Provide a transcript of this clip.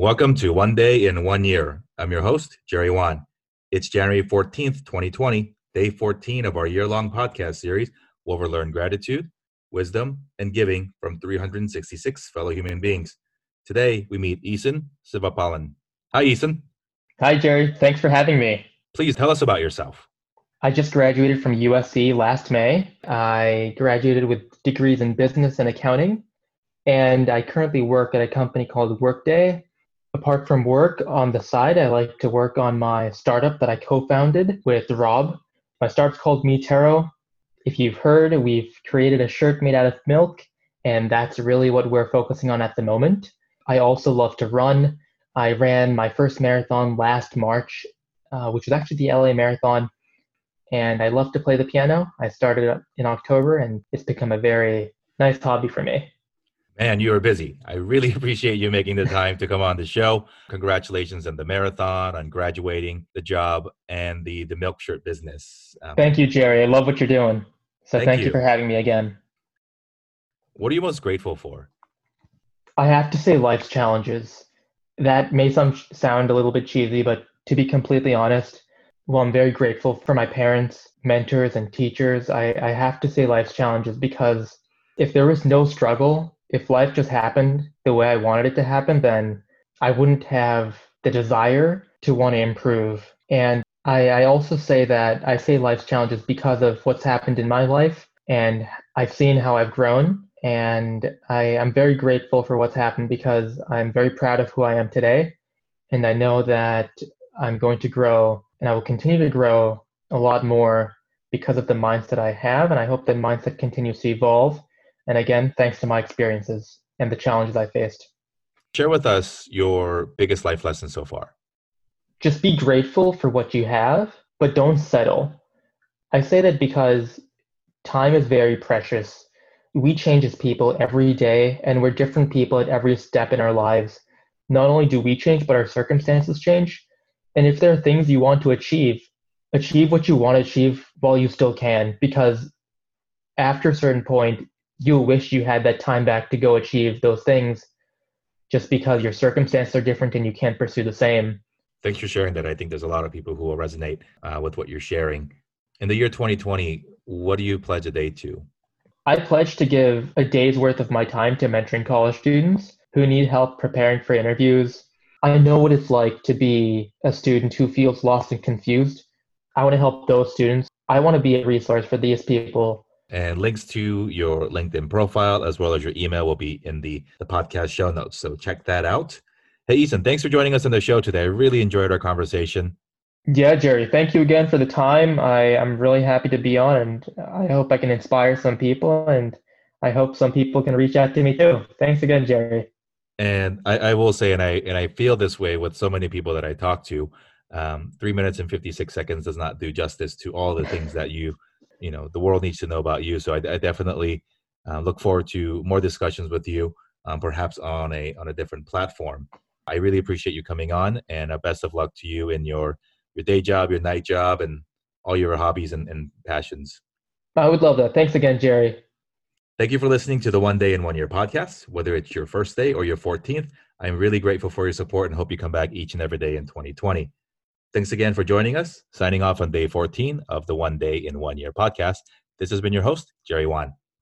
Welcome to One Day in One Year. I'm your host, Jerry Won. It's January 14th, 2020, day 14 of our year long podcast series where we learn gratitude, wisdom, and giving from 366 fellow human beings. Today, we meet Eesen Sivapalan. Hi, Eesen. Hi, Jerry. Thanks for having me. Please tell us about yourself. I just graduated from USC last May. I graduated with degrees in business and accounting, and I currently work at a company called Workday, Apart from work on the side, I like to work on my startup that I co founded with Rob. My startup's called MiTerro. If you've heard, we've created a shirt made out of milk, and that's really what we're focusing on at the moment. I also love to run. I ran my first marathon last March, uh, which was actually the LA Marathon, and I love to play the piano. I started in October, and it's become a very nice hobby for me. Man, you are busy. I really appreciate you making the time to come on the show. Congratulations on the marathon, on graduating, the job, and the the milk shirt business. Um, thank you, Jerry. I love what you're doing. So thank, thank you. you for having me again. What are you most grateful for? I have to say life's challenges. That may some sound a little bit cheesy, but to be completely honest, well, I'm very grateful for my parents, mentors, and teachers. I, I have to say life's challenges because if there was no struggle, if life just happened the way I wanted it to happen, then I wouldn't have the desire to want to improve. And I, I also say that I say life's challenges because of what's happened in my life. And I've seen how I've grown. And I am very grateful for what's happened because I'm very proud of who I am today. And I know that I'm going to grow and I will continue to grow a lot more because of the mindset I have. And I hope that mindset continues to evolve and again, thanks to my experiences and the challenges I faced. Share with us your biggest life lesson so far. Just be grateful for what you have, but don't settle. I say that because time is very precious. We change as people every day, and we're different people at every step in our lives. Not only do we change, but our circumstances change. And if there are things you want to achieve, achieve what you want to achieve while you still can, because after a certain point, you'll wish you had that time back to go achieve those things just because your circumstances are different and you can't pursue the same. Thanks for sharing that. I think there's a lot of people who will resonate uh, with what you're sharing. In the year 2020, what do you pledge a day to? I pledge to give a day's worth of my time to mentoring college students who need help preparing for interviews. I know what it's like to be a student who feels lost and confused. I want to help those students. I want to be a resource for these people and links to your LinkedIn profile as well as your email will be in the, the podcast show notes. So check that out. Hey, Eesen, thanks for joining us on the show today. I really enjoyed our conversation. Yeah, Jerry, thank you again for the time. I, am really happy to be on, and I hope I can inspire some people, and I hope some people can reach out to me too. Thanks again, Jerry. And I, I will say, and I and I feel this way with so many people that I talk to. Um, three minutes and fifty six seconds does not do justice to all the things that you you know the world needs to know about you. So I, I definitely uh, look forward to more discussions with you, um, perhaps on a on a different platform. I really appreciate you coming on, and uh, best of luck to you in your your day job, your night job, and all your hobbies and, and passions. I would love that. Thanks again, Jerry. Thank you for listening to the One Day in One Year podcast. Whether it's your first day or your 14th, I'm really grateful for your support and hope you come back each and every day in 2020. Thanks again for joining us. Signing off on day 14 of the One Day in One Year podcast. This has been your host, Jerry Won.